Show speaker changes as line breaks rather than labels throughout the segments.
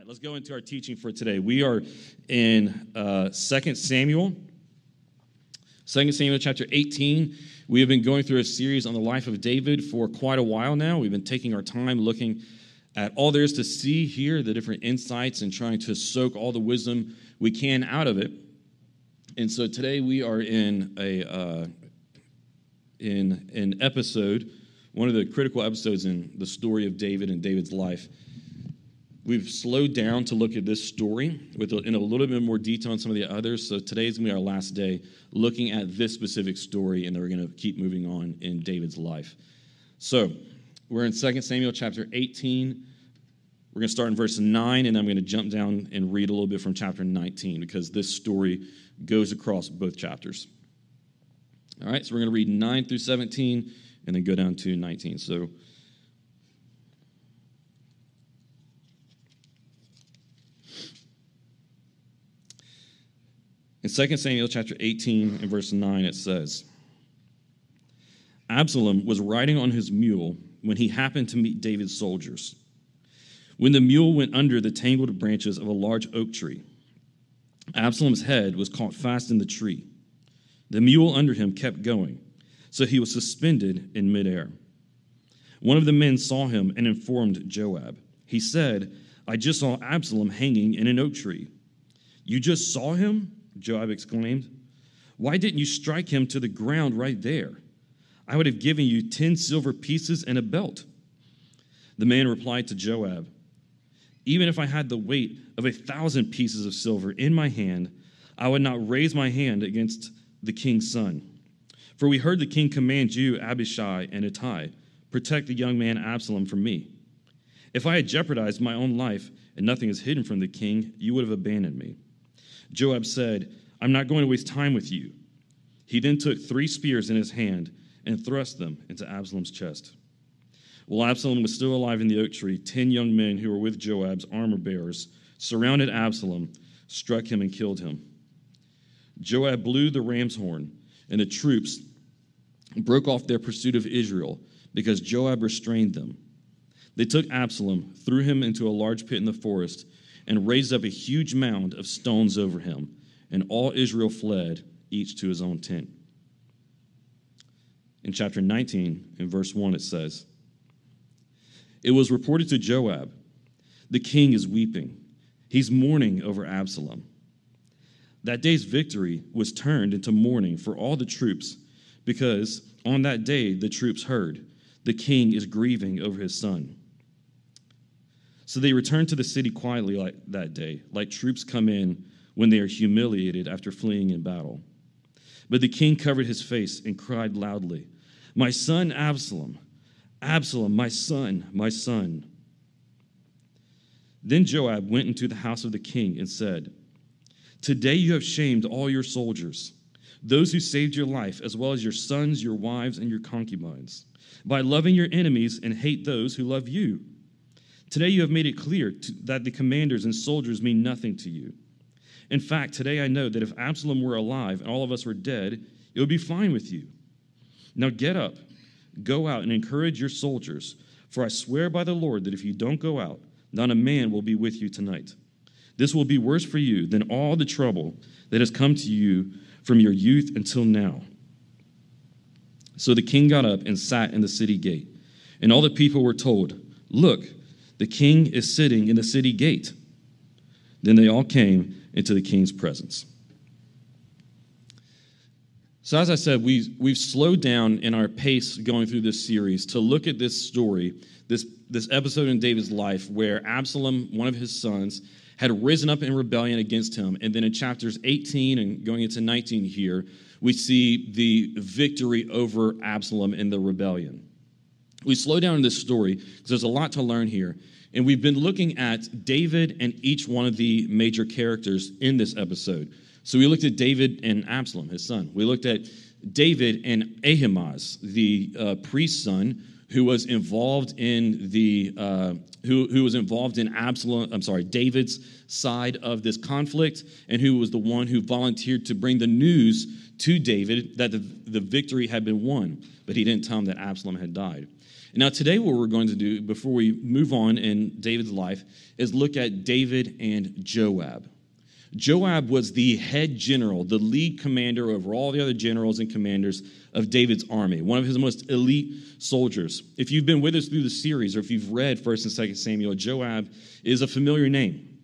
right, let's go into our teaching for today. We are in uh, 2 Samuel, 2 Samuel chapter 18. We have been going through a series on the life of David for quite a while now. We've been taking our time looking at all there is to see here, the different insights, and trying to soak all the wisdom we can out of it. And so today we are in a uh, in an episode, one of the critical episodes in the story of David and David's life. We've slowed down to look at this story with in a little bit more detail on some of the others. So today's gonna be our last day looking at this specific story, and then we're gonna keep moving on in David's life. So we're in 2 Samuel chapter 18. We're gonna start in verse 9, and I'm gonna jump down and read a little bit from chapter 19 because this story goes across both chapters. All right, so we're gonna read 9 through 17 and then go down to 19. So In 2 Samuel chapter 18 and verse 9, it says, Absalom was riding on his mule when he happened to meet David's soldiers. When the mule went under the tangled branches of a large oak tree, Absalom's head was caught fast in the tree. The mule under him kept going, so he was suspended in midair. One of the men saw him and informed Joab. He said, I just saw Absalom hanging in an oak tree. You just saw him? Joab exclaimed. Why didn't you strike him to the ground right there? I would have given you 10 silver pieces and a belt. The man replied to Joab, Even if I had the weight of a thousand pieces of silver in my hand, I would not raise my hand against the king's son. For we heard the king command you, Abishai and Ittai, protect the young man Absalom from me. If I had jeopardized my own life and nothing is hidden from the king, you would have abandoned me. Joab said, I'm not going to waste time with you. He then took three spears in his hand and thrust them into Absalom's chest. While Absalom was still alive in the oak tree, ten young men who were with Joab's armor bearers surrounded Absalom, struck him, and killed him. Joab blew the ram's horn, and the troops broke off their pursuit of Israel because Joab restrained them. They took Absalom, threw him into a large pit in the forest, and raised up a huge mound of stones over him. And all Israel fled, each to his own tent. In chapter 19, in verse 1, it says, It was reported to Joab, the king is weeping. He's mourning over Absalom. That day's victory was turned into mourning for all the troops, because on that day the troops heard, the king is grieving over his son. So they returned to the city quietly like that day, like troops come in when they are humiliated after fleeing in battle. But the king covered his face and cried loudly, My son Absalom, Absalom, my son, my son. Then Joab went into the house of the king and said, Today you have shamed all your soldiers, those who saved your life, as well as your sons, your wives, and your concubines, by loving your enemies and hate those who love you. Today you have made it clear to, that the commanders and soldiers mean nothing to you. In fact, today I know that if Absalom were alive and all of us were dead, it would be fine with you. Now get up, go out and encourage your soldiers, for I swear by the Lord that if you don't go out, not a man will be with you tonight. This will be worse for you than all the trouble that has come to you from your youth until now. So the king got up and sat in the city gate, and all the people were told, Look, the king is sitting in the city gate. Then they all came into the king's presence. So, as I said, we, we've slowed down in our pace going through this series to look at this story, this, this episode in David's life where Absalom, one of his sons, had risen up in rebellion against him. And then in chapters 18 and going into 19 here, we see the victory over Absalom in the rebellion. We slow down in this story because there's a lot to learn here. And we've been looking at David and each one of the major characters in this episode. So we looked at David and Absalom, his son. We looked at David and Ahimaaz, the uh, priest's son, who was involved in the uh, who, who was involved in Absalom. I'm sorry, David's side of this conflict, and who was the one who volunteered to bring the news to David that the, the victory had been won, but he didn't tell him that Absalom had died. Now, today, what we're going to do before we move on in David's life is look at David and Joab. Joab was the head general, the lead commander over all the other generals and commanders of David's army, one of his most elite soldiers. If you've been with us through the series or if you've read 1st and 2nd Samuel, Joab is a familiar name.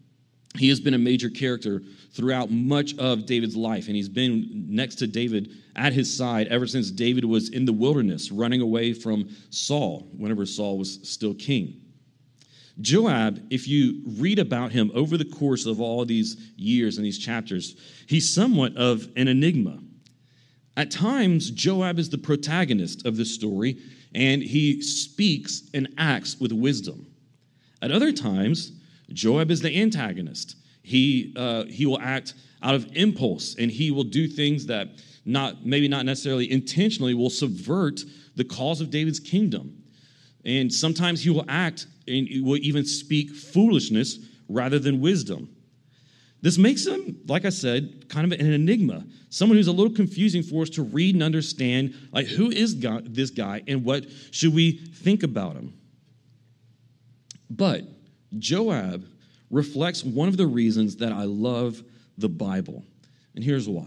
He has been a major character throughout much of David's life, and he's been next to David at his side ever since David was in the wilderness, running away from Saul whenever Saul was still king. Joab, if you read about him over the course of all these years and these chapters, he's somewhat of an enigma. At times, Joab is the protagonist of this story, and he speaks and acts with wisdom. At other times, Joab is the antagonist. He, uh, he will act out of impulse, and he will do things that not maybe not necessarily intentionally will subvert the cause of David's kingdom. And sometimes he will act and will even speak foolishness rather than wisdom. This makes him, like I said, kind of an enigma, someone who's a little confusing for us to read and understand. Like, who is God, this guy and what should we think about him? But Joab reflects one of the reasons that I love the Bible. And here's why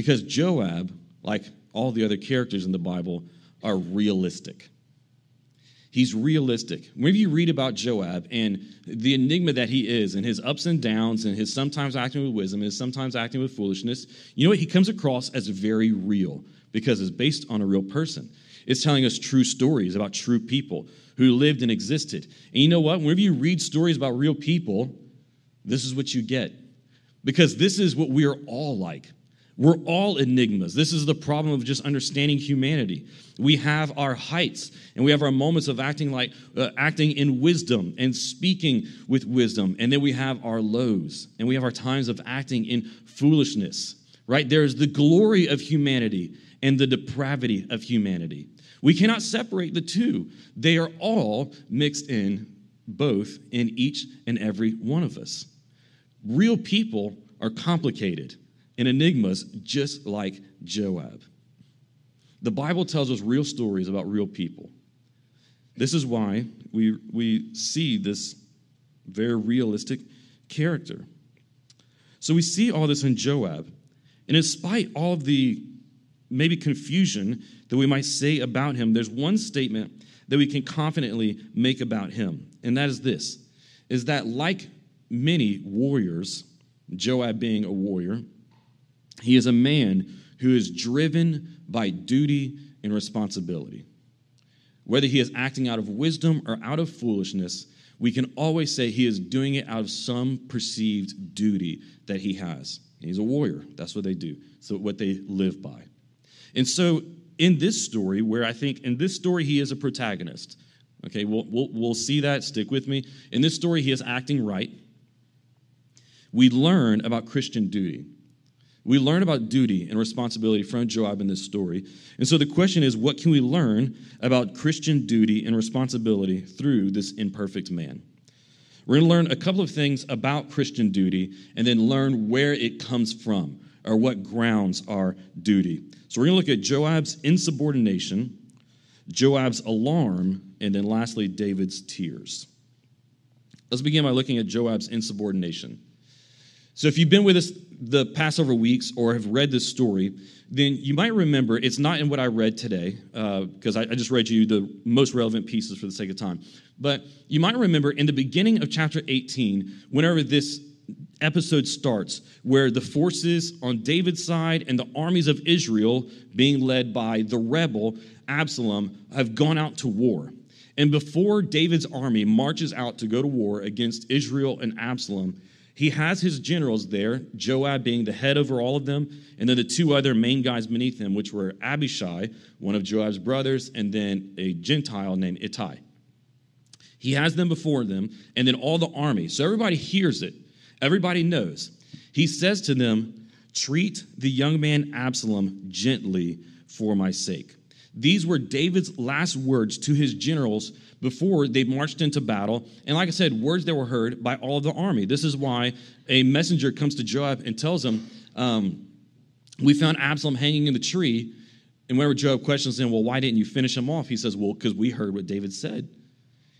because Joab, like all the other characters in the Bible, are realistic. He's realistic. Whenever you read about Joab and the enigma that he is, and his ups and downs, and his sometimes acting with wisdom, his sometimes acting with foolishness, you know what? He comes across as very real because it's based on a real person. It's telling us true stories about true people who lived and existed. And you know what? Whenever you read stories about real people, this is what you get. Because this is what we are all like. We're all enigmas. This is the problem of just understanding humanity. We have our heights and we have our moments of acting like uh, acting in wisdom and speaking with wisdom. And then we have our lows and we have our times of acting in foolishness. Right? There's the glory of humanity and the depravity of humanity. We cannot separate the two. They are all mixed in both in each and every one of us. Real people are complicated and enigmas just like Joab. The Bible tells us real stories about real people. This is why we, we see this very realistic character. So we see all this in Joab. And in despite all of the maybe confusion that we might say about him, there's one statement that we can confidently make about him. And that is this is that like many warriors, Joab being a warrior, he is a man who is driven by duty and responsibility. Whether he is acting out of wisdom or out of foolishness, we can always say he is doing it out of some perceived duty that he has. He's a warrior. That's what they do. So what they live by. And so in this story, where I think in this story he is a protagonist. Okay, we'll, we'll, we'll see that. Stick with me. In this story, he is acting right. We learn about Christian duty. We learn about duty and responsibility from Joab in this story. And so the question is what can we learn about Christian duty and responsibility through this imperfect man? We're going to learn a couple of things about Christian duty and then learn where it comes from or what grounds our duty. So we're going to look at Joab's insubordination, Joab's alarm, and then lastly, David's tears. Let's begin by looking at Joab's insubordination. So, if you've been with us the past weeks or have read this story, then you might remember it's not in what I read today, because uh, I, I, just read you the most relevant pieces for the sake of time. But you might remember in the beginning of chapter 18, whenever this episode starts, where the forces on David's side and the armies of Israel, being led by the rebel Absalom, have gone out to war. And before David's army marches out to go to war against Israel and Absalom, he has his generals there, Joab being the head over all of them, and then the two other main guys beneath him, which were Abishai, one of Joab's brothers, and then a Gentile named Ittai. He has them before them, and then all the army. So everybody hears it, everybody knows. He says to them, Treat the young man Absalom gently for my sake. These were David's last words to his generals before they marched into battle. And like I said, words that were heard by all of the army. This is why a messenger comes to Joab and tells him, um, We found Absalom hanging in the tree. And whenever Joab questions him, well, why didn't you finish him off? He says, well, because we heard what David said.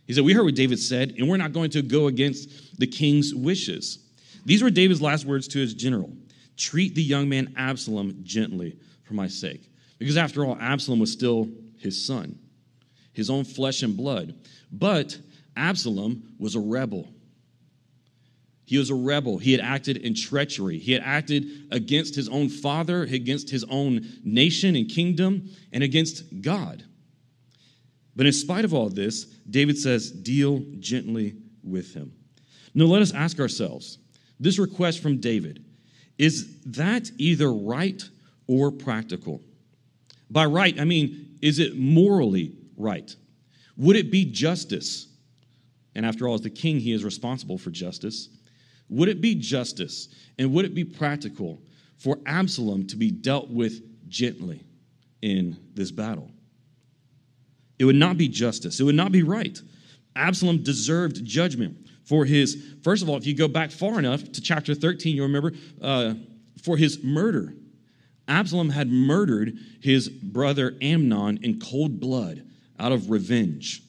He said, we heard what David said, and we're not going to go against the king's wishes. These were David's last words to his general treat the young man Absalom gently for my sake. Because after all, Absalom was still his son, his own flesh and blood. But Absalom was a rebel. He was a rebel. He had acted in treachery. He had acted against his own father, against his own nation and kingdom, and against God. But in spite of all this, David says, deal gently with him. Now, let us ask ourselves this request from David is that either right or practical? By right, I mean, is it morally right? Would it be justice? And after all, as the king, he is responsible for justice. Would it be justice and would it be practical for Absalom to be dealt with gently in this battle? It would not be justice. It would not be right. Absalom deserved judgment for his, first of all, if you go back far enough to chapter 13, you remember, uh, for his murder. Absalom had murdered his brother Amnon in cold blood out of revenge.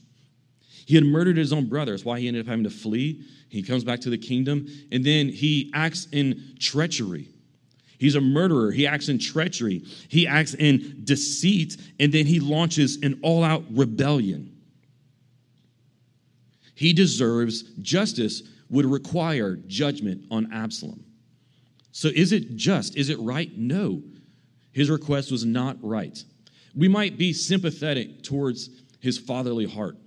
He had murdered his own brother. That's why he ended up having to flee he comes back to the kingdom, and then he acts in treachery. He's a murderer. He acts in treachery. He acts in deceit, and then he launches an all out rebellion. He deserves justice, would require judgment on Absalom. So, is it just? Is it right? No. His request was not right. We might be sympathetic towards his fatherly heart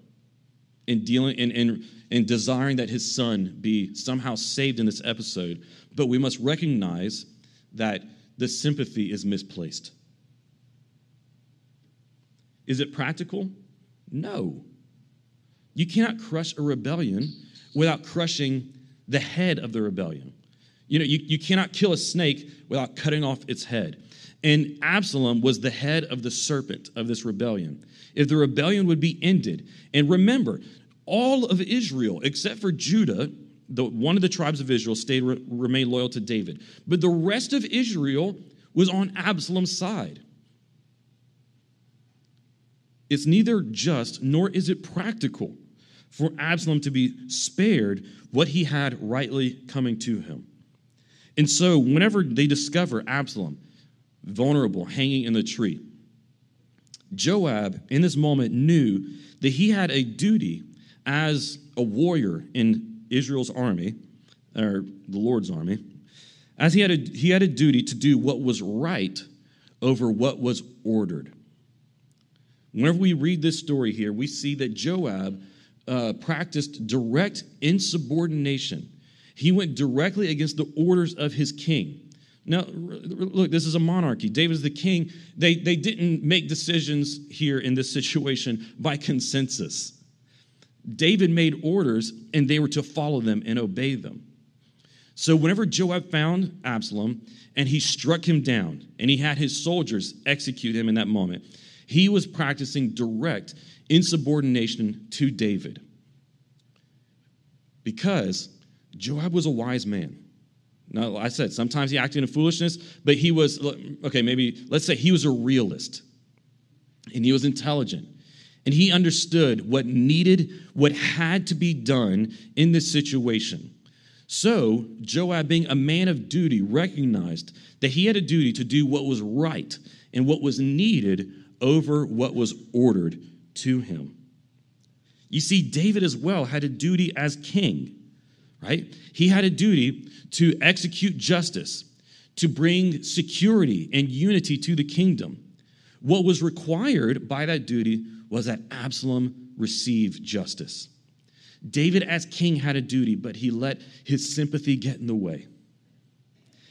in dealing and, and, and desiring that his son be somehow saved in this episode, but we must recognize that the sympathy is misplaced. Is it practical? No. You cannot crush a rebellion without crushing the head of the rebellion. You know, you, you cannot kill a snake without cutting off its head. And Absalom was the head of the serpent of this rebellion. If the rebellion would be ended, and remember, all of Israel, except for Judah, the, one of the tribes of Israel, stayed remained loyal to David. But the rest of Israel was on Absalom's side. It's neither just nor is it practical for Absalom to be spared what he had rightly coming to him. And so, whenever they discover Absalom, vulnerable, hanging in the tree. Joab, in this moment, knew that he had a duty as a warrior in Israel's army, or the Lord's army, as he had a, he had a duty to do what was right over what was ordered. Whenever we read this story here, we see that Joab uh, practiced direct insubordination. He went directly against the orders of his king. Now, look, this is a monarchy. David is the king. They, they didn't make decisions here in this situation by consensus. David made orders, and they were to follow them and obey them. So, whenever Joab found Absalom and he struck him down, and he had his soldiers execute him in that moment, he was practicing direct insubordination to David. Because Joab was a wise man. Now, I said sometimes he acted in foolishness, but he was, okay, maybe, let's say he was a realist and he was intelligent and he understood what needed, what had to be done in this situation. So, Joab, being a man of duty, recognized that he had a duty to do what was right and what was needed over what was ordered to him. You see, David as well had a duty as king right? He had a duty to execute justice, to bring security and unity to the kingdom. What was required by that duty was that Absalom receive justice. David, as king, had a duty, but he let his sympathy get in the way.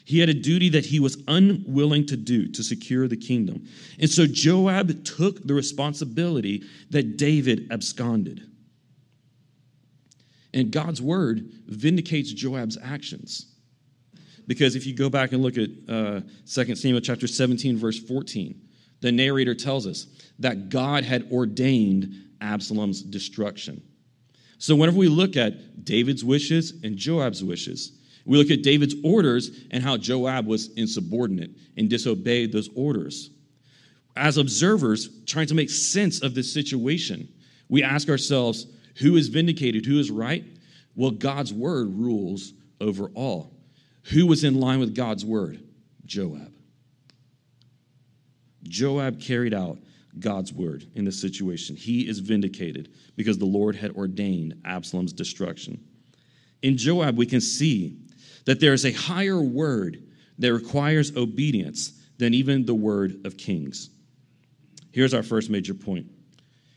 He had a duty that he was unwilling to do to secure the kingdom. And so Joab took the responsibility that David absconded. And God's word vindicates Joab's actions. Because if you go back and look at uh, 2 Samuel chapter 17, verse 14, the narrator tells us that God had ordained Absalom's destruction. So whenever we look at David's wishes and Joab's wishes, we look at David's orders and how Joab was insubordinate and disobeyed those orders. as observers trying to make sense of this situation, we ask ourselves who is vindicated, who is right? Well, God's word rules over all. Who was in line with God's word? Joab. Joab carried out God's word in this situation. He is vindicated because the Lord had ordained Absalom's destruction. In Joab, we can see that there is a higher word that requires obedience than even the word of kings. Here's our first major point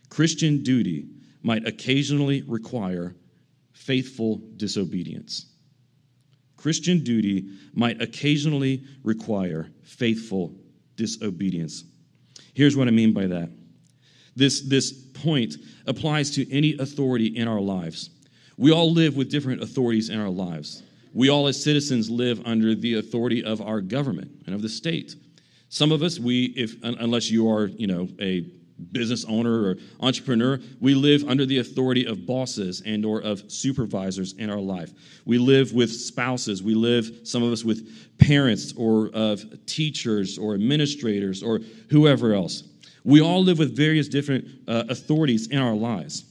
Christian duty might occasionally require faithful disobedience. Christian duty might occasionally require faithful disobedience. Here's what I mean by that. This, this point applies to any authority in our lives. We all live with different authorities in our lives. We all, as citizens, live under the authority of our government and of the state. Some of us, we, if unless you are, you know, a business owner or entrepreneur we live under the authority of bosses and or of supervisors in our life. We live with spouses. We live some of us with parents or of teachers or administrators or whoever else. We all live with various different uh, authorities in our lives.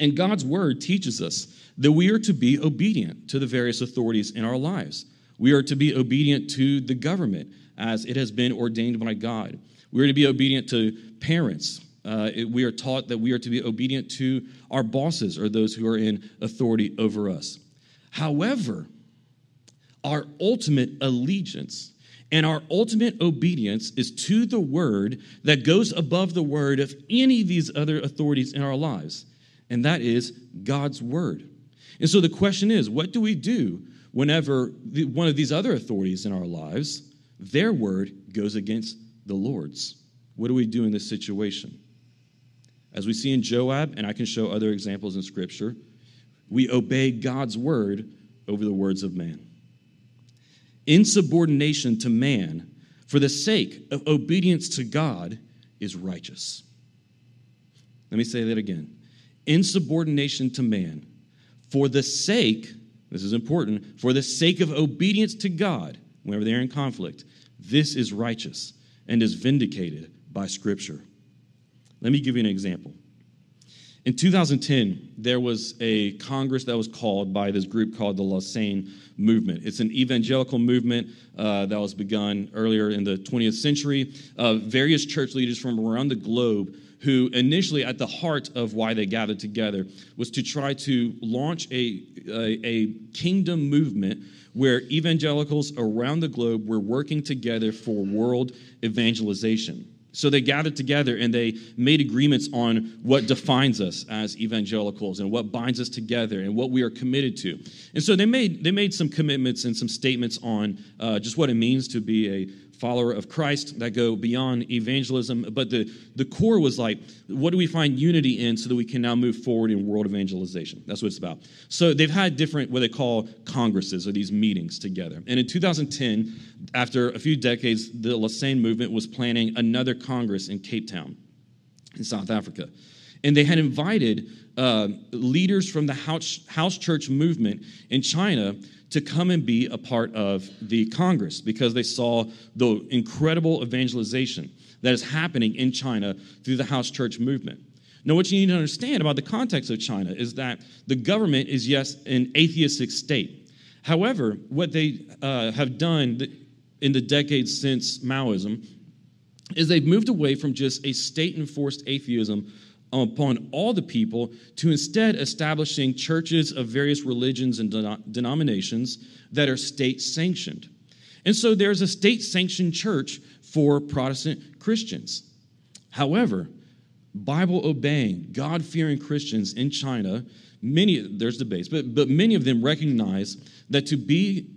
And god's word teaches us that we are to be obedient to the various authorities in our lives. We are to be obedient to the government as it has been ordained by god we are to be obedient to parents. Uh, it, we are taught that we are to be obedient to our bosses or those who are in authority over us. However, our ultimate allegiance and our ultimate obedience is to the word that goes above the word of any of these other authorities in our lives, and that is God's word. And so the question is what do we do whenever one of these other authorities in our lives, their word goes against the Lord's. What do we do in this situation? As we see in Joab, and I can show other examples in Scripture, we obey God's word over the words of man. Insubordination to man for the sake of obedience to God is righteous. Let me say that again. Insubordination to man for the sake, this is important, for the sake of obedience to God, whenever they're in conflict, this is righteous and is vindicated by Scripture. Let me give you an example. In 2010, there was a Congress that was called by this group called the Lausanne Movement. It's an evangelical movement uh, that was begun earlier in the 20th century. Uh, various church leaders from around the globe who initially at the heart of why they gathered together was to try to launch a, a, a, kingdom movement where evangelicals around the globe were working together for world evangelization. So they gathered together and they made agreements on what defines us as evangelicals and what binds us together and what we are committed to. And so they made, they made some commitments and some statements on uh, just what it means to be a follower of Christ that go beyond evangelism. But the, the core was like, what do we find unity in so that we can now move forward in world evangelization? That's what it's about. So they've had different, what they call congresses or these meetings together. And in 2010, after a few decades, the Lausanne movement was planning another congress in Cape Town in South Africa. And they had invited uh, leaders from the house, house church movement in China to come and be a part of the Congress because they saw the incredible evangelization that is happening in China through the house church movement. Now, what you need to understand about the context of China is that the government is, yes, an atheistic state. However, what they uh, have done in the decades since Maoism is they've moved away from just a state enforced atheism upon all the people to instead establishing churches of various religions and denominations that are state sanctioned. And so there's a state sanctioned church for Protestant Christians. However, Bible obeying, God fearing Christians in China, many, there's debates, but, but many of them recognize that to be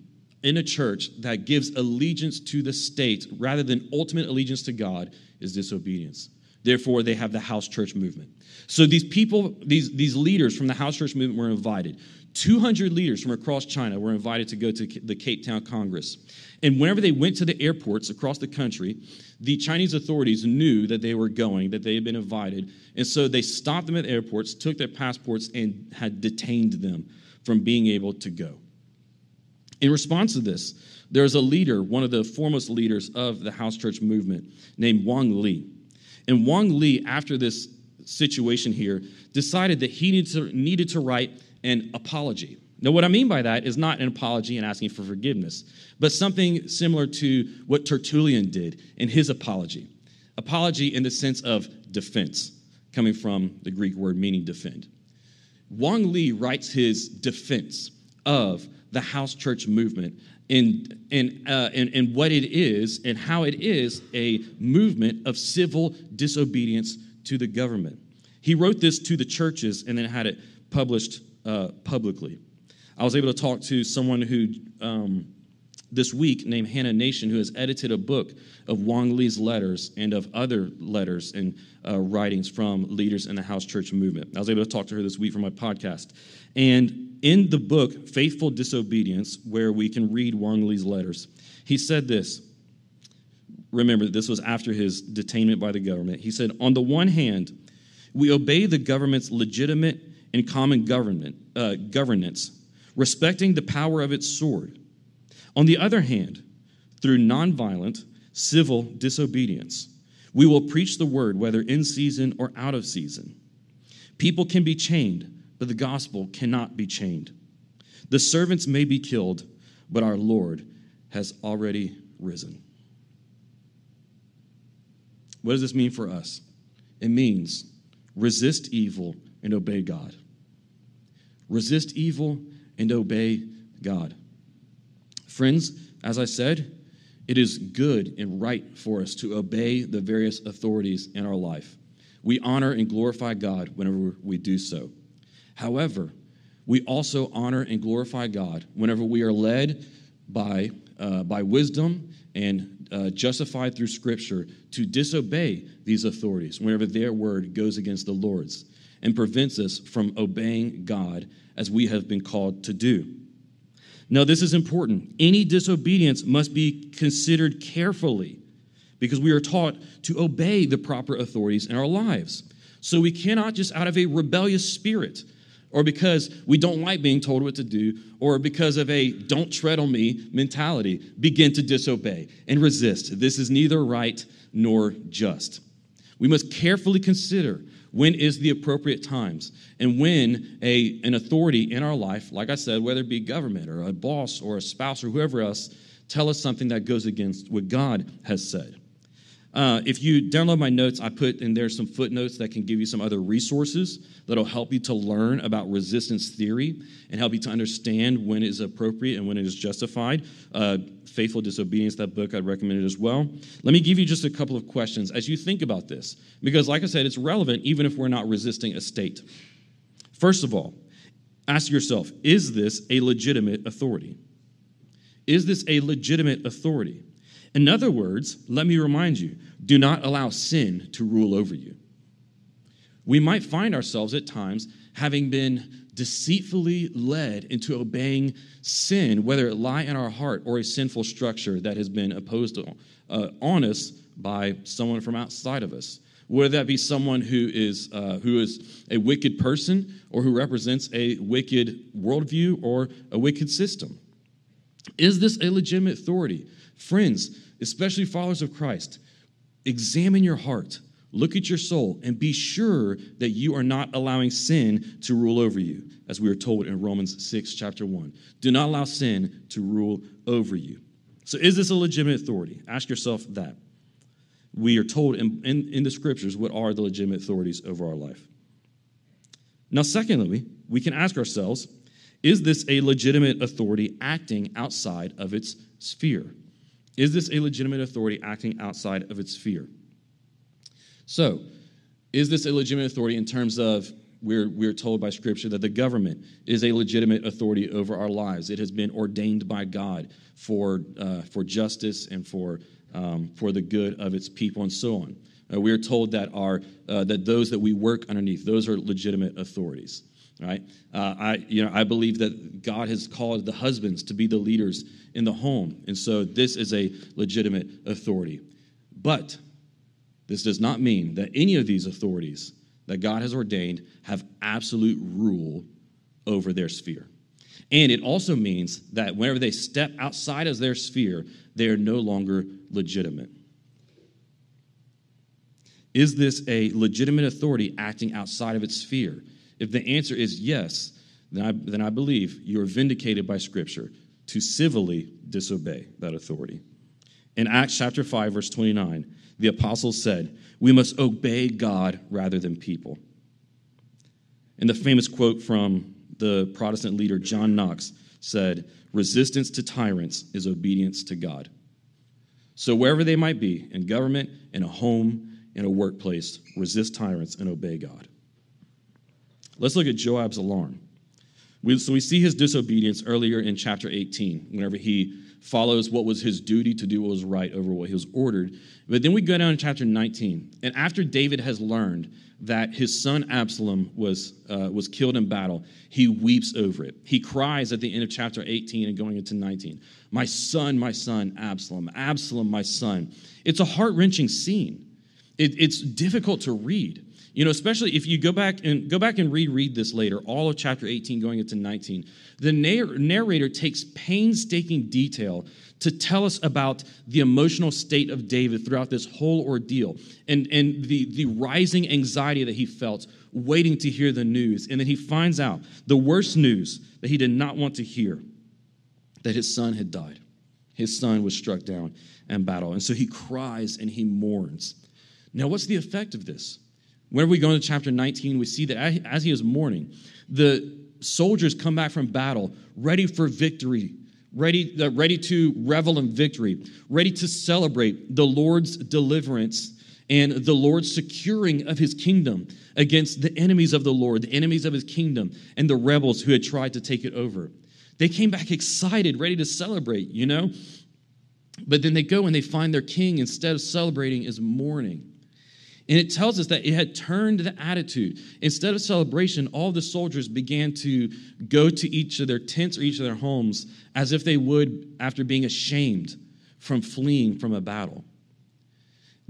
in a church that gives allegiance to the state rather than ultimate allegiance to God is disobedience. Therefore, they have the house church movement. So these people, these, these leaders from the house church movement were invited. 200 leaders from across China were invited to go to the Cape Town Congress. And whenever they went to the airports across the country, the Chinese authorities knew that they were going, that they had been invited. And so they stopped them at airports, took their passports, and had detained them from being able to go. In response to this, there's a leader, one of the foremost leaders of the house church movement, named Wang Li. And Wang Li, after this situation here, decided that he needed to, needed to write an apology. Now, what I mean by that is not an apology and asking for forgiveness, but something similar to what Tertullian did in his apology. Apology in the sense of defense, coming from the Greek word meaning defend. Wang Li writes his defense of the house church movement and, and, uh, and, and what it is and how it is a movement of civil disobedience to the government. He wrote this to the churches and then had it published uh, publicly. I was able to talk to someone who um, this week named Hannah Nation, who has edited a book of Wang Li's letters and of other letters and uh, writings from leaders in the house church movement. I was able to talk to her this week for my podcast. And in the book, Faithful Disobedience, where we can read Wang Li's letters, he said this. Remember, this was after his detainment by the government. He said, On the one hand, we obey the government's legitimate and common government, uh, governance respecting the power of its sword. On the other hand, through nonviolent civil disobedience, we will preach the word whether in season or out of season. People can be chained, but the gospel cannot be chained. The servants may be killed, but our Lord has already risen. What does this mean for us? It means resist evil and obey God. Resist evil and obey God. Friends, as I said, it is good and right for us to obey the various authorities in our life. We honor and glorify God whenever we do so. However, we also honor and glorify God whenever we are led by, uh, by wisdom and uh, justified through Scripture to disobey these authorities whenever their word goes against the Lord's and prevents us from obeying God as we have been called to do. Now, this is important. Any disobedience must be considered carefully because we are taught to obey the proper authorities in our lives. So we cannot just out of a rebellious spirit or because we don't like being told what to do or because of a don't tread on me mentality begin to disobey and resist. This is neither right nor just. We must carefully consider when is the appropriate times? And when a, an authority in our life like i said whether it be government or a boss or a spouse or whoever else tell us something that goes against what god has said uh, if you download my notes, I put in there some footnotes that can give you some other resources that'll help you to learn about resistance theory and help you to understand when it is appropriate and when it is justified. Uh, Faithful Disobedience, that book, I'd recommend it as well. Let me give you just a couple of questions as you think about this, because, like I said, it's relevant even if we're not resisting a state. First of all, ask yourself is this a legitimate authority? Is this a legitimate authority? In other words, let me remind you do not allow sin to rule over you. We might find ourselves at times having been deceitfully led into obeying sin, whether it lie in our heart or a sinful structure that has been opposed uh, on us by someone from outside of us. Whether that be someone who is, uh, who is a wicked person or who represents a wicked worldview or a wicked system. Is this a legitimate authority? Friends, especially followers of Christ, examine your heart, look at your soul, and be sure that you are not allowing sin to rule over you, as we are told in Romans 6, chapter 1. Do not allow sin to rule over you. So, is this a legitimate authority? Ask yourself that. We are told in, in, in the scriptures what are the legitimate authorities over our life. Now, secondly, we can ask ourselves is this a legitimate authority acting outside of its sphere? Is this a legitimate authority acting outside of its sphere? So, is this a legitimate authority in terms of we're, we're told by Scripture that the government is a legitimate authority over our lives? It has been ordained by God for, uh, for justice and for, um, for the good of its people and so on. Uh, we are told that, our, uh, that those that we work underneath, those are legitimate authorities right? Uh, I, you know, I believe that God has called the husbands to be the leaders in the home, and so this is a legitimate authority. But this does not mean that any of these authorities that God has ordained have absolute rule over their sphere. And it also means that whenever they step outside of their sphere, they are no longer legitimate. Is this a legitimate authority acting outside of its sphere? If the answer is yes, then I, then I believe you are vindicated by Scripture to civilly disobey that authority. In Acts chapter 5, verse 29, the apostles said, We must obey God rather than people. And the famous quote from the Protestant leader John Knox said, Resistance to tyrants is obedience to God. So, wherever they might be, in government, in a home, in a workplace, resist tyrants and obey God. Let's look at Joab's alarm. We, so, we see his disobedience earlier in chapter 18, whenever he follows what was his duty to do what was right over what he was ordered. But then we go down to chapter 19, and after David has learned that his son Absalom was, uh, was killed in battle, he weeps over it. He cries at the end of chapter 18 and going into 19 My son, my son, Absalom, Absalom, my son. It's a heart wrenching scene. It, it's difficult to read. You know, especially if you go back and go back and reread this later, all of chapter 18 going into 19. The narrator takes painstaking detail to tell us about the emotional state of David throughout this whole ordeal and, and the, the rising anxiety that he felt waiting to hear the news. And then he finds out the worst news that he did not want to hear that his son had died. His son was struck down in battle. And so he cries and he mourns. Now, what's the effect of this? Whenever we go into chapter 19, we see that as he is mourning, the soldiers come back from battle ready for victory, ready, uh, ready to revel in victory, ready to celebrate the Lord's deliverance and the Lord's securing of his kingdom against the enemies of the Lord, the enemies of his kingdom, and the rebels who had tried to take it over. They came back excited, ready to celebrate, you know? But then they go and they find their king, instead of celebrating, is mourning. And it tells us that it had turned the attitude. Instead of celebration, all the soldiers began to go to each of their tents or each of their homes as if they would after being ashamed from fleeing from a battle.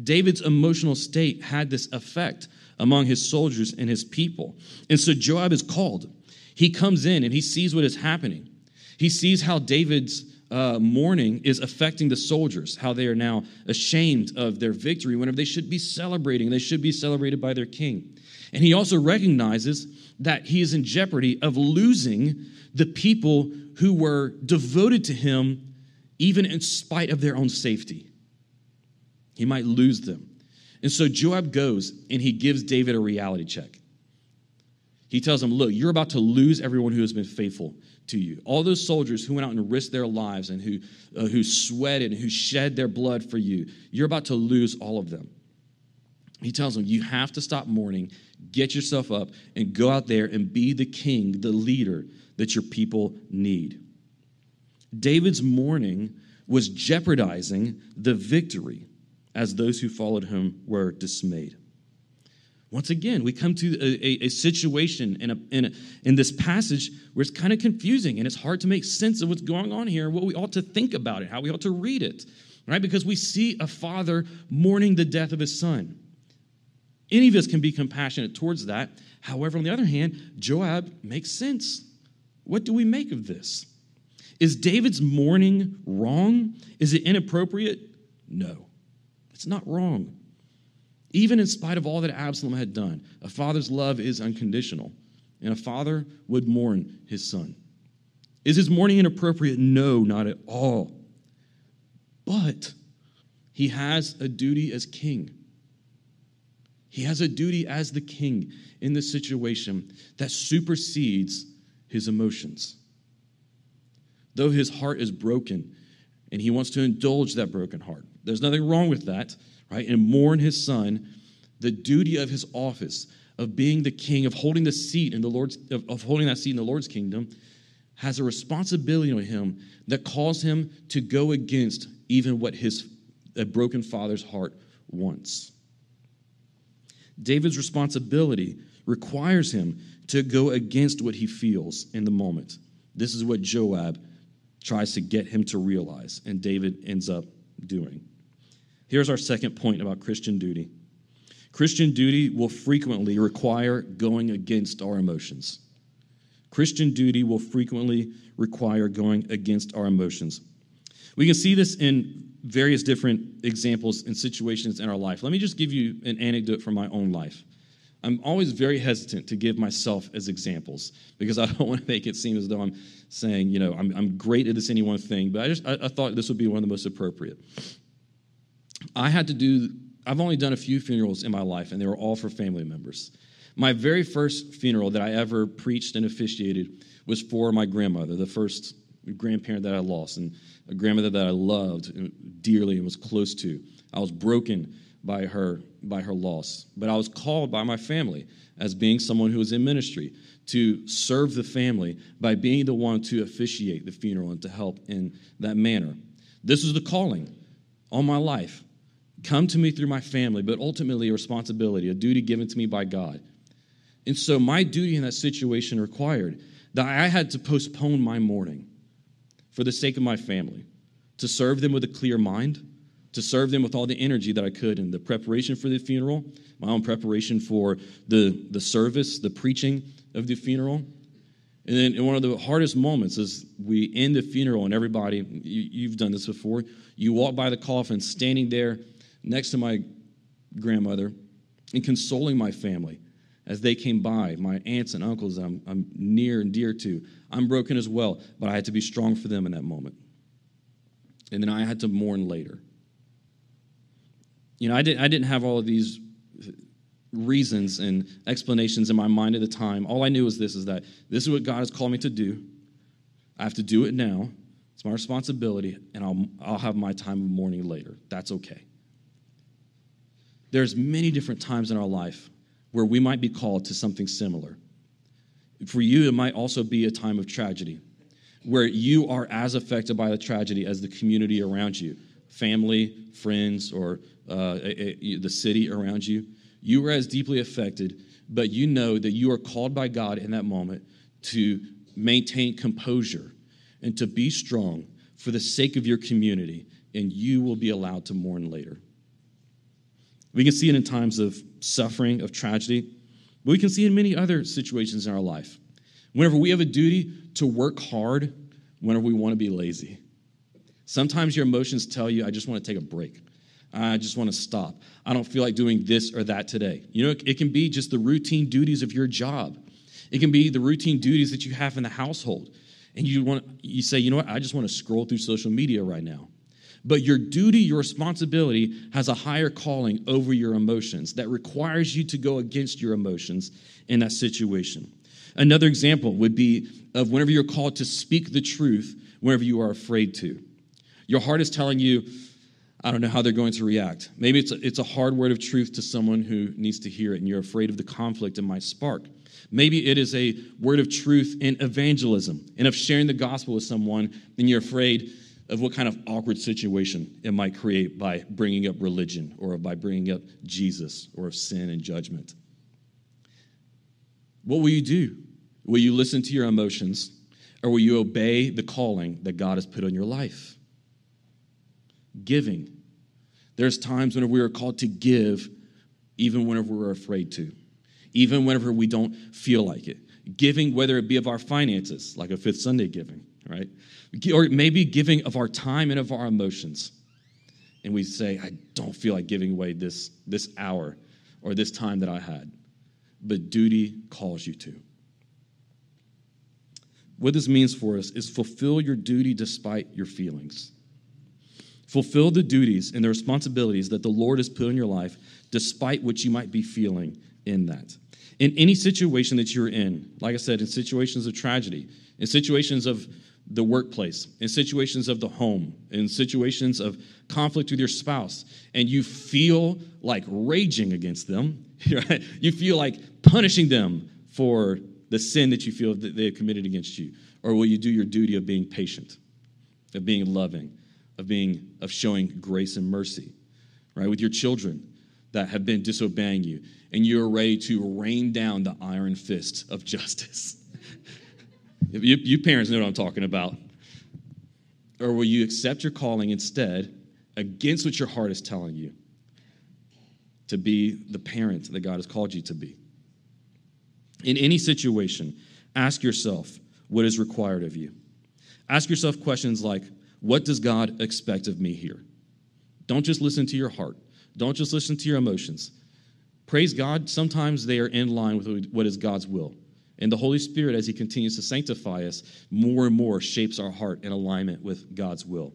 David's emotional state had this effect among his soldiers and his people. And so Joab is called. He comes in and he sees what is happening. He sees how David's uh, mourning is affecting the soldiers, how they are now ashamed of their victory whenever they should be celebrating. They should be celebrated by their king. And he also recognizes that he is in jeopardy of losing the people who were devoted to him, even in spite of their own safety. He might lose them. And so Joab goes and he gives David a reality check. He tells him, Look, you're about to lose everyone who has been faithful to you. All those soldiers who went out and risked their lives and who, uh, who sweated and who shed their blood for you, you're about to lose all of them. He tells them, You have to stop mourning, get yourself up, and go out there and be the king, the leader that your people need. David's mourning was jeopardizing the victory as those who followed him were dismayed. Once again, we come to a, a, a situation in, a, in, a, in this passage where it's kind of confusing and it's hard to make sense of what's going on here, what we ought to think about it, how we ought to read it, right? Because we see a father mourning the death of his son. Any of us can be compassionate towards that. However, on the other hand, Joab makes sense. What do we make of this? Is David's mourning wrong? Is it inappropriate? No, it's not wrong even in spite of all that Absalom had done. A father's love is unconditional, and a father would mourn his son. Is his mourning inappropriate? No, not at all. But he has a duty as king. He has a duty as the king in this situation that supersedes his emotions. Though his heart is broken and he wants to indulge that broken heart, there's nothing wrong with that right, and mourn his son, the duty of his office of being the king, of holding the seat in the Lord's, of, of holding that seat in the Lord's kingdom, has a responsibility on him that calls him to go against even what his a broken father's heart wants. David's responsibility requires him to go against what he feels in the moment. This is what Joab tries to get him to realize, and David ends up doing. Here's our second point about Christian duty Christian duty will frequently require going against our emotions. Christian duty will frequently require going against our emotions. We can see this in various different examples and situations in our life. Let me just give you an anecdote from my own life. I'm always very hesitant to give myself as examples because I don't want to make it seem as though I'm saying, you know, I'm, I'm great at this any one thing, but I just I, I thought this would be one of the most appropriate. I had to do, I've only done a few funerals in my life, and they were all for family members. My very first funeral that I ever preached and officiated was for my grandmother, the first grandparent that I lost, and a grandmother that I loved dearly and was close to. I was broken by her by her loss, but I was called by my family as being someone who was in ministry to serve the family by being the one to officiate the funeral and to help in that manner. This was the calling on my life. Come to me through my family, but ultimately a responsibility, a duty given to me by God. And so my duty in that situation required that I had to postpone my mourning for the sake of my family, to serve them with a clear mind, to serve them with all the energy that I could in the preparation for the funeral, my own preparation for the, the service, the preaching of the funeral. And then in one of the hardest moments is we end the funeral and everybody, you, have done this before, you walk by the coffin standing there next to my grandmother and consoling my family as they came by, my aunts and uncles I'm, I'm near and dear to. I'm broken as well, but I had to be strong for them in that moment. And then I had to mourn later. You know, I, did, I didn't have all of these reasons and explanations in my mind at the time. All I knew was this is that this is what God has called me to do. I have to do it now. It's my responsibility, and I'll, I'll have my time of mourning later. That's okay. There's many different times in our life where we might be called to something similar. For you, it might also be a time of tragedy, where you are as affected by the tragedy as the community around you family, friends, or uh, a, a, the city around you. You are as deeply affected, but you know that you are called by God in that moment to maintain composure and to be strong for the sake of your community, and you will be allowed to mourn later. We can see it in times of suffering, of tragedy, but we can see it in many other situations in our life. Whenever we have a duty to work hard, whenever we want to be lazy. Sometimes your emotions tell you, I just want to take a break. I just want to stop. I don't feel like doing this or that today. You know, it can be just the routine duties of your job. It can be the routine duties that you have in the household. And you want you say, you know what, I just want to scroll through social media right now. But your duty, your responsibility has a higher calling over your emotions that requires you to go against your emotions in that situation. Another example would be of whenever you're called to speak the truth, whenever you are afraid to. Your heart is telling you, I don't know how they're going to react. Maybe it's a, it's a hard word of truth to someone who needs to hear it, and you're afraid of the conflict it might spark. Maybe it is a word of truth in evangelism and of sharing the gospel with someone, and you're afraid of what kind of awkward situation it might create by bringing up religion or by bringing up Jesus or of sin and judgment. What will you do? Will you listen to your emotions or will you obey the calling that God has put on your life? Giving. There's times whenever we are called to give, even whenever we're afraid to, even whenever we don't feel like it. Giving, whether it be of our finances, like a Fifth Sunday giving, right? Or maybe giving of our time and of our emotions. And we say, I don't feel like giving away this, this hour or this time that I had. But duty calls you to. What this means for us is fulfill your duty despite your feelings. Fulfill the duties and the responsibilities that the Lord has put in your life despite what you might be feeling in that. In any situation that you're in, like I said, in situations of tragedy, in situations of the workplace, in situations of the home, in situations of conflict with your spouse, and you feel like raging against them, right? you feel like punishing them for the sin that you feel that they have committed against you? Or will you do your duty of being patient, of being loving, of being of showing grace and mercy, right? With your children that have been disobeying you, and you're ready to rain down the iron fist of justice. You, you parents know what I'm talking about. Or will you accept your calling instead against what your heart is telling you to be the parent that God has called you to be? In any situation, ask yourself what is required of you. Ask yourself questions like, What does God expect of me here? Don't just listen to your heart, don't just listen to your emotions. Praise God, sometimes they are in line with what is God's will. And the Holy Spirit, as He continues to sanctify us, more and more shapes our heart in alignment with God's will.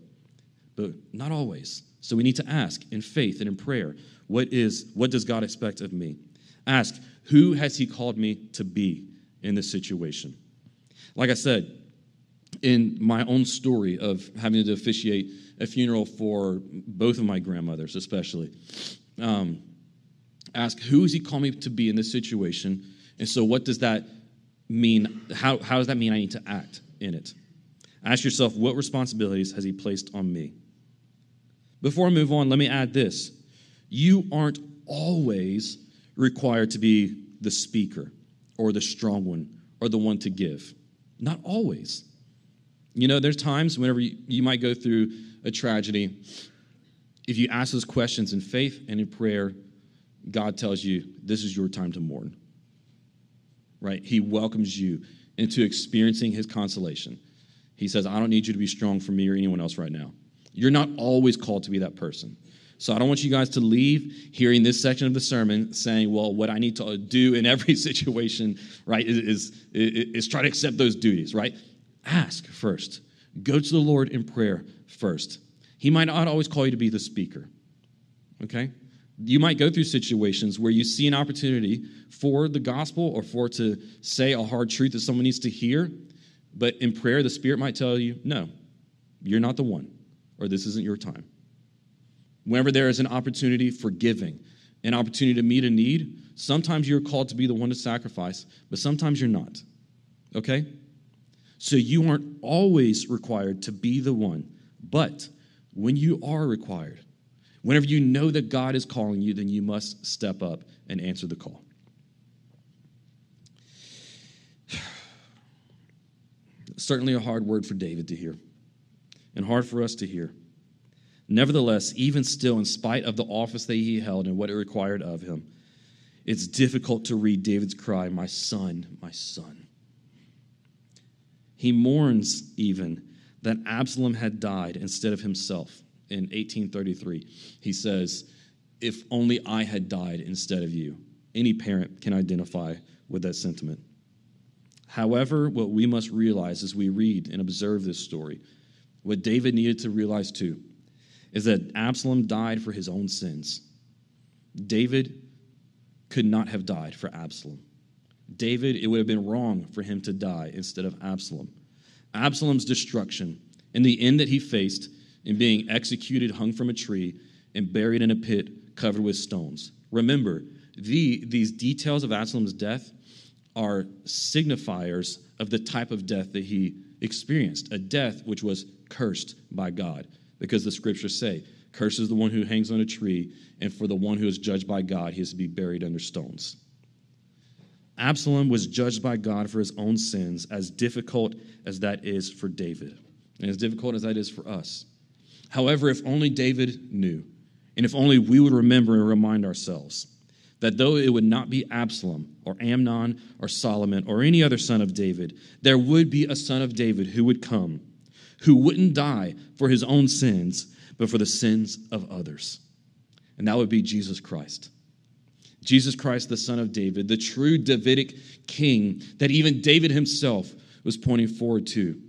But not always. So we need to ask in faith and in prayer, what is what does God expect of me? Ask, who has he called me to be in this situation? Like I said, in my own story of having to officiate a funeral for both of my grandmothers, especially, um, ask who is he called me to be in this situation? And so, what does that mean? How, how does that mean I need to act in it? Ask yourself, what responsibilities has he placed on me? Before I move on, let me add this. You aren't always required to be the speaker or the strong one or the one to give. Not always. You know, there's times whenever you, you might go through a tragedy, if you ask those questions in faith and in prayer, God tells you this is your time to mourn. Right? He welcomes you into experiencing his consolation. He says, I don't need you to be strong for me or anyone else right now. You're not always called to be that person. So I don't want you guys to leave hearing this section of the sermon saying, well, what I need to do in every situation, right, is, is, is try to accept those duties, right? Ask first. Go to the Lord in prayer first. He might not always call you to be the speaker, okay? You might go through situations where you see an opportunity for the gospel or for to say a hard truth that someone needs to hear, but in prayer, the Spirit might tell you, no, you're not the one or this isn't your time. Whenever there is an opportunity for giving, an opportunity to meet a need, sometimes you're called to be the one to sacrifice, but sometimes you're not. Okay? So you aren't always required to be the one, but when you are required, whenever you know that God is calling you, then you must step up and answer the call. Certainly a hard word for David to hear and hard for us to hear. Nevertheless, even still, in spite of the office that he held and what it required of him, it's difficult to read David's cry, My son, my son. He mourns even that Absalom had died instead of himself in 1833. He says, If only I had died instead of you. Any parent can identify with that sentiment. However, what we must realize as we read and observe this story what David needed to realize too is that Absalom died for his own sins. David could not have died for Absalom. David, it would have been wrong for him to die instead of Absalom. Absalom's destruction and the end that he faced in being executed, hung from a tree, and buried in a pit covered with stones. Remember, the, these details of Absalom's death are signifiers of the type of death that he experienced a death which was cursed by God, because the scriptures say, Cursed is the one who hangs on a tree, and for the one who is judged by God, he is to be buried under stones. Absalom was judged by God for his own sins, as difficult as that is for David, and as difficult as that is for us. However, if only David knew, and if only we would remember and remind ourselves that though it would not be Absalom or Amnon or Solomon or any other son of David, there would be a son of David who would come who wouldn't die for his own sins, but for the sins of others. And that would be Jesus Christ. Jesus Christ, the son of David, the true Davidic king that even David himself was pointing forward to.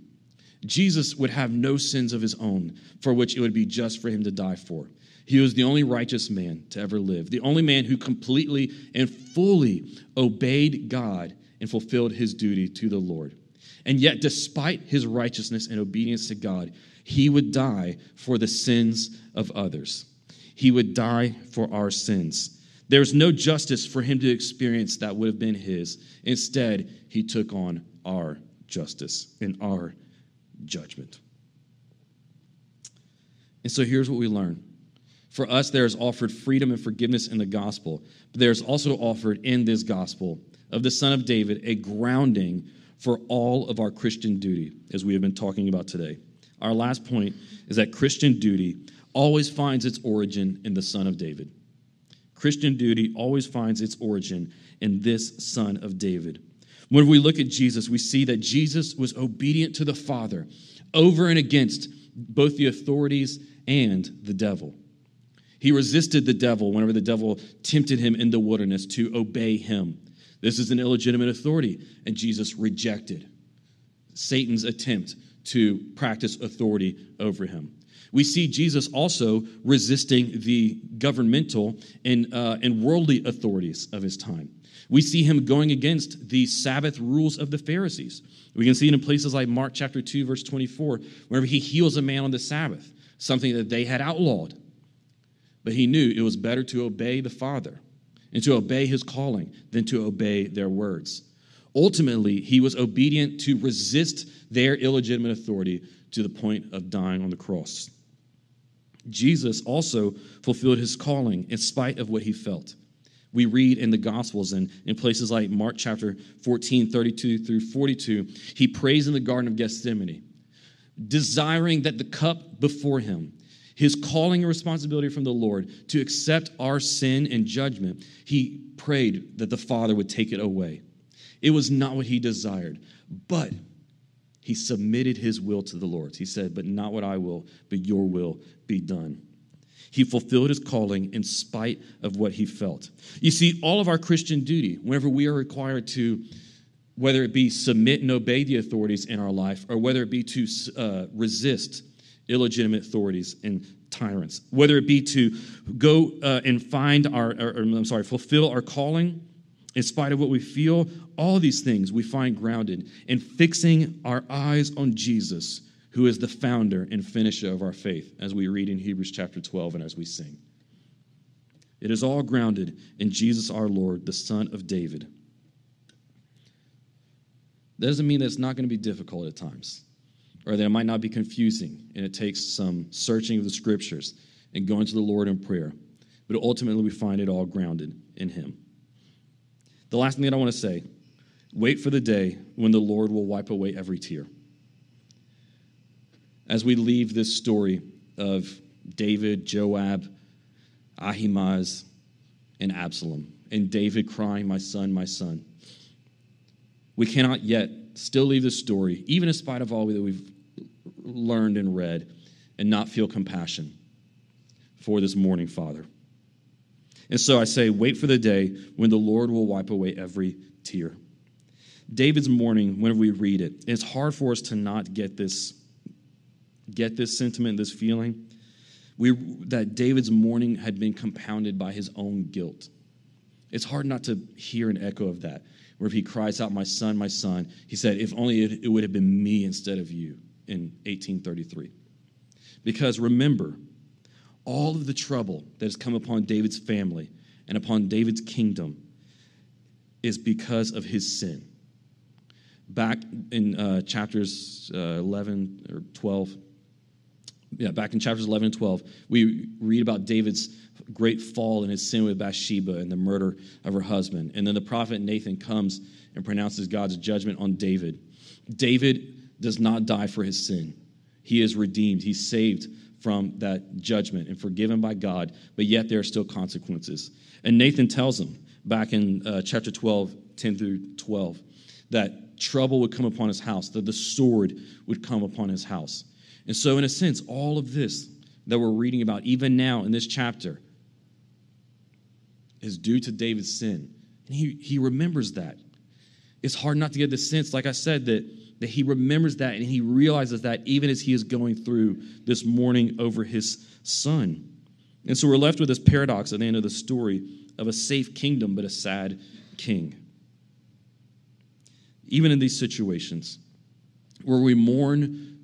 Jesus would have no sins of his own for which it would be just for him to die for. He was the only righteous man to ever live, the only man who completely and fully obeyed God and fulfilled his duty to the Lord. And yet, despite his righteousness and obedience to God, he would die for the sins of others. He would die for our sins. There's no justice for him to experience that would have been his. Instead, he took on our justice and our judgment. And so here's what we learn. For us, there is offered freedom and forgiveness in the gospel, but there's also offered in this gospel of the Son of David a grounding for all of our Christian duty, as we have been talking about today. Our last point is that Christian duty always finds its origin in the Son of David. Christian duty always finds its origin in this Son of David. When we look at Jesus, we see that Jesus was obedient to the Father over and against both the authorities and the devil. He resisted the devil whenever the devil tempted him in the wilderness to obey him. This is an illegitimate authority, and Jesus rejected Satan's attempt to practice authority over him. We see Jesus also resisting the governmental and, uh, and worldly authorities of his time. We see him going against the Sabbath rules of the Pharisees. We can see it in places like Mark chapter 2, verse 24, whenever he heals a man on the Sabbath, something that they had outlawed. But he knew it was better to obey the Father and to obey his calling than to obey their words. Ultimately, he was obedient to resist their illegitimate authority to the point of dying on the cross. Jesus also fulfilled his calling in spite of what he felt. We read in the Gospels and in places like Mark chapter 14, 32 through 42, he prays in the Garden of Gethsemane, desiring that the cup before him, his calling and responsibility from the Lord to accept our sin and judgment, he prayed that the Father would take it away. It was not what he desired, but he submitted his will to the Lord. He said, But not what I will, but your will be done. He fulfilled his calling in spite of what he felt. You see, all of our Christian duty, whenever we are required to, whether it be submit and obey the authorities in our life, or whether it be to uh, resist illegitimate authorities and tyrants, whether it be to go uh, and find our, or, or, I'm sorry, fulfill our calling in spite of what we feel, all these things we find grounded in fixing our eyes on Jesus, who is the founder and finisher of our faith, as we read in Hebrews chapter 12 and as we sing. It is all grounded in Jesus our Lord, the Son of David. That doesn't mean that it's not going to be difficult at times, or that it might not be confusing, and it takes some searching of the scriptures and going to the Lord in prayer. But ultimately, we find it all grounded in Him. The last thing that I want to say wait for the day when the Lord will wipe away every tear. As we leave this story of David, Joab, Ahimaaz, and Absalom, and David crying, My son, my son, we cannot yet still leave this story, even in spite of all that we've learned and read, and not feel compassion for this mourning father. And so I say, wait for the day when the Lord will wipe away every tear. David's mourning, whenever we read it, it's hard for us to not get this, get this sentiment, this feeling. We, that David's mourning had been compounded by his own guilt. It's hard not to hear an echo of that, where if he cries out, My son, my son, he said, If only it, it would have been me instead of you in 1833. Because remember, all of the trouble that has come upon David's family and upon David's kingdom is because of his sin. Back in uh, chapters uh, 11 or 12, yeah, back in chapters 11 and 12, we read about David's great fall and his sin with Bathsheba and the murder of her husband. And then the prophet Nathan comes and pronounces God's judgment on David. David does not die for his sin, he is redeemed, he's saved from that judgment and forgiven by God, but yet there are still consequences. And Nathan tells him back in uh, chapter 12, 10 through 12, that trouble would come upon his house, that the sword would come upon his house. And so, in a sense, all of this that we're reading about, even now in this chapter, is due to David's sin. And he, he remembers that. It's hard not to get the sense, like I said, that that he remembers that and he realizes that even as he is going through this mourning over his son. And so we're left with this paradox at the end of the story of a safe kingdom, but a sad king. Even in these situations where we mourn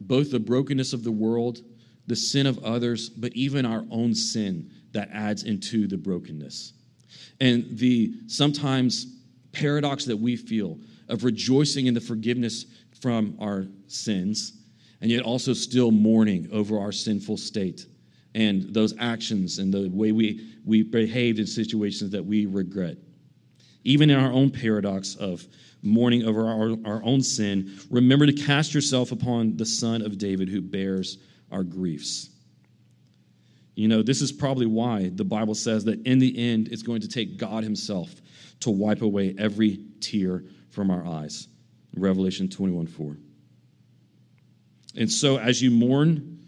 both the brokenness of the world, the sin of others, but even our own sin that adds into the brokenness. And the sometimes paradox that we feel of rejoicing in the forgiveness from our sins, and yet also still mourning over our sinful state and those actions and the way we, we behaved in situations that we regret. Even in our own paradox of mourning over our, our own sin, remember to cast yourself upon the Son of David who bears our griefs. You know, this is probably why the Bible says that in the end, it's going to take God Himself to wipe away every tear from our eyes. Revelation 21 4. And so, as you mourn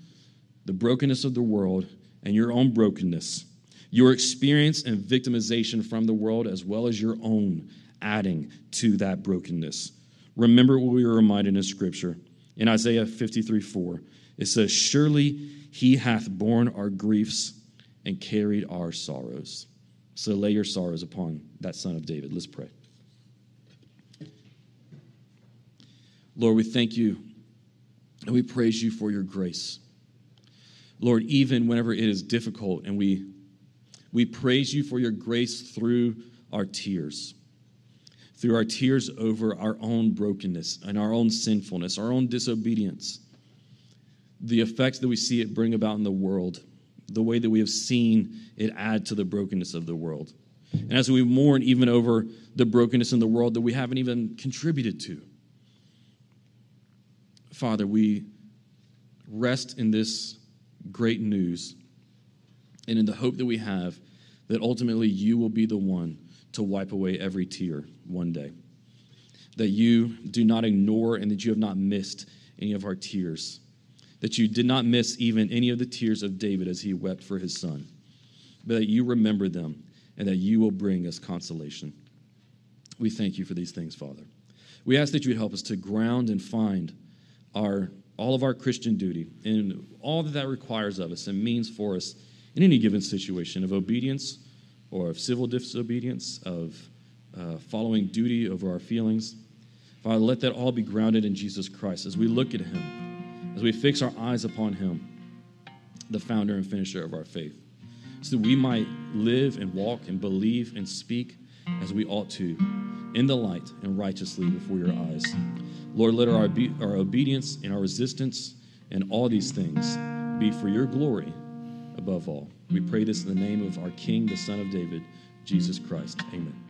the brokenness of the world and your own brokenness, your experience and victimization from the world, as well as your own adding to that brokenness, remember what we were reminded in Scripture. In Isaiah 53 4, it says, Surely he hath borne our griefs and carried our sorrows. So lay your sorrows upon that son of David. Let's pray. Lord, we thank you and we praise you for your grace. Lord, even whenever it is difficult, and we, we praise you for your grace through our tears, through our tears over our own brokenness and our own sinfulness, our own disobedience, the effects that we see it bring about in the world, the way that we have seen it add to the brokenness of the world. And as we mourn even over the brokenness in the world that we haven't even contributed to, Father, we rest in this great news and in the hope that we have that ultimately you will be the one to wipe away every tear one day. That you do not ignore and that you have not missed any of our tears. That you did not miss even any of the tears of David as he wept for his son. But that you remember them and that you will bring us consolation. We thank you for these things, Father. We ask that you would help us to ground and find our all of our Christian duty and all that that requires of us and means for us in any given situation of obedience or of civil disobedience, of uh, following duty over our feelings. Father, let that all be grounded in Jesus Christ as we look at Him, as we fix our eyes upon Him, the founder and finisher of our faith, so that we might live and walk and believe and speak as we ought to in the light and righteously before your eyes. Lord, let our, our obedience and our resistance and all these things be for your glory above all. We pray this in the name of our King, the Son of David, Jesus Christ. Amen.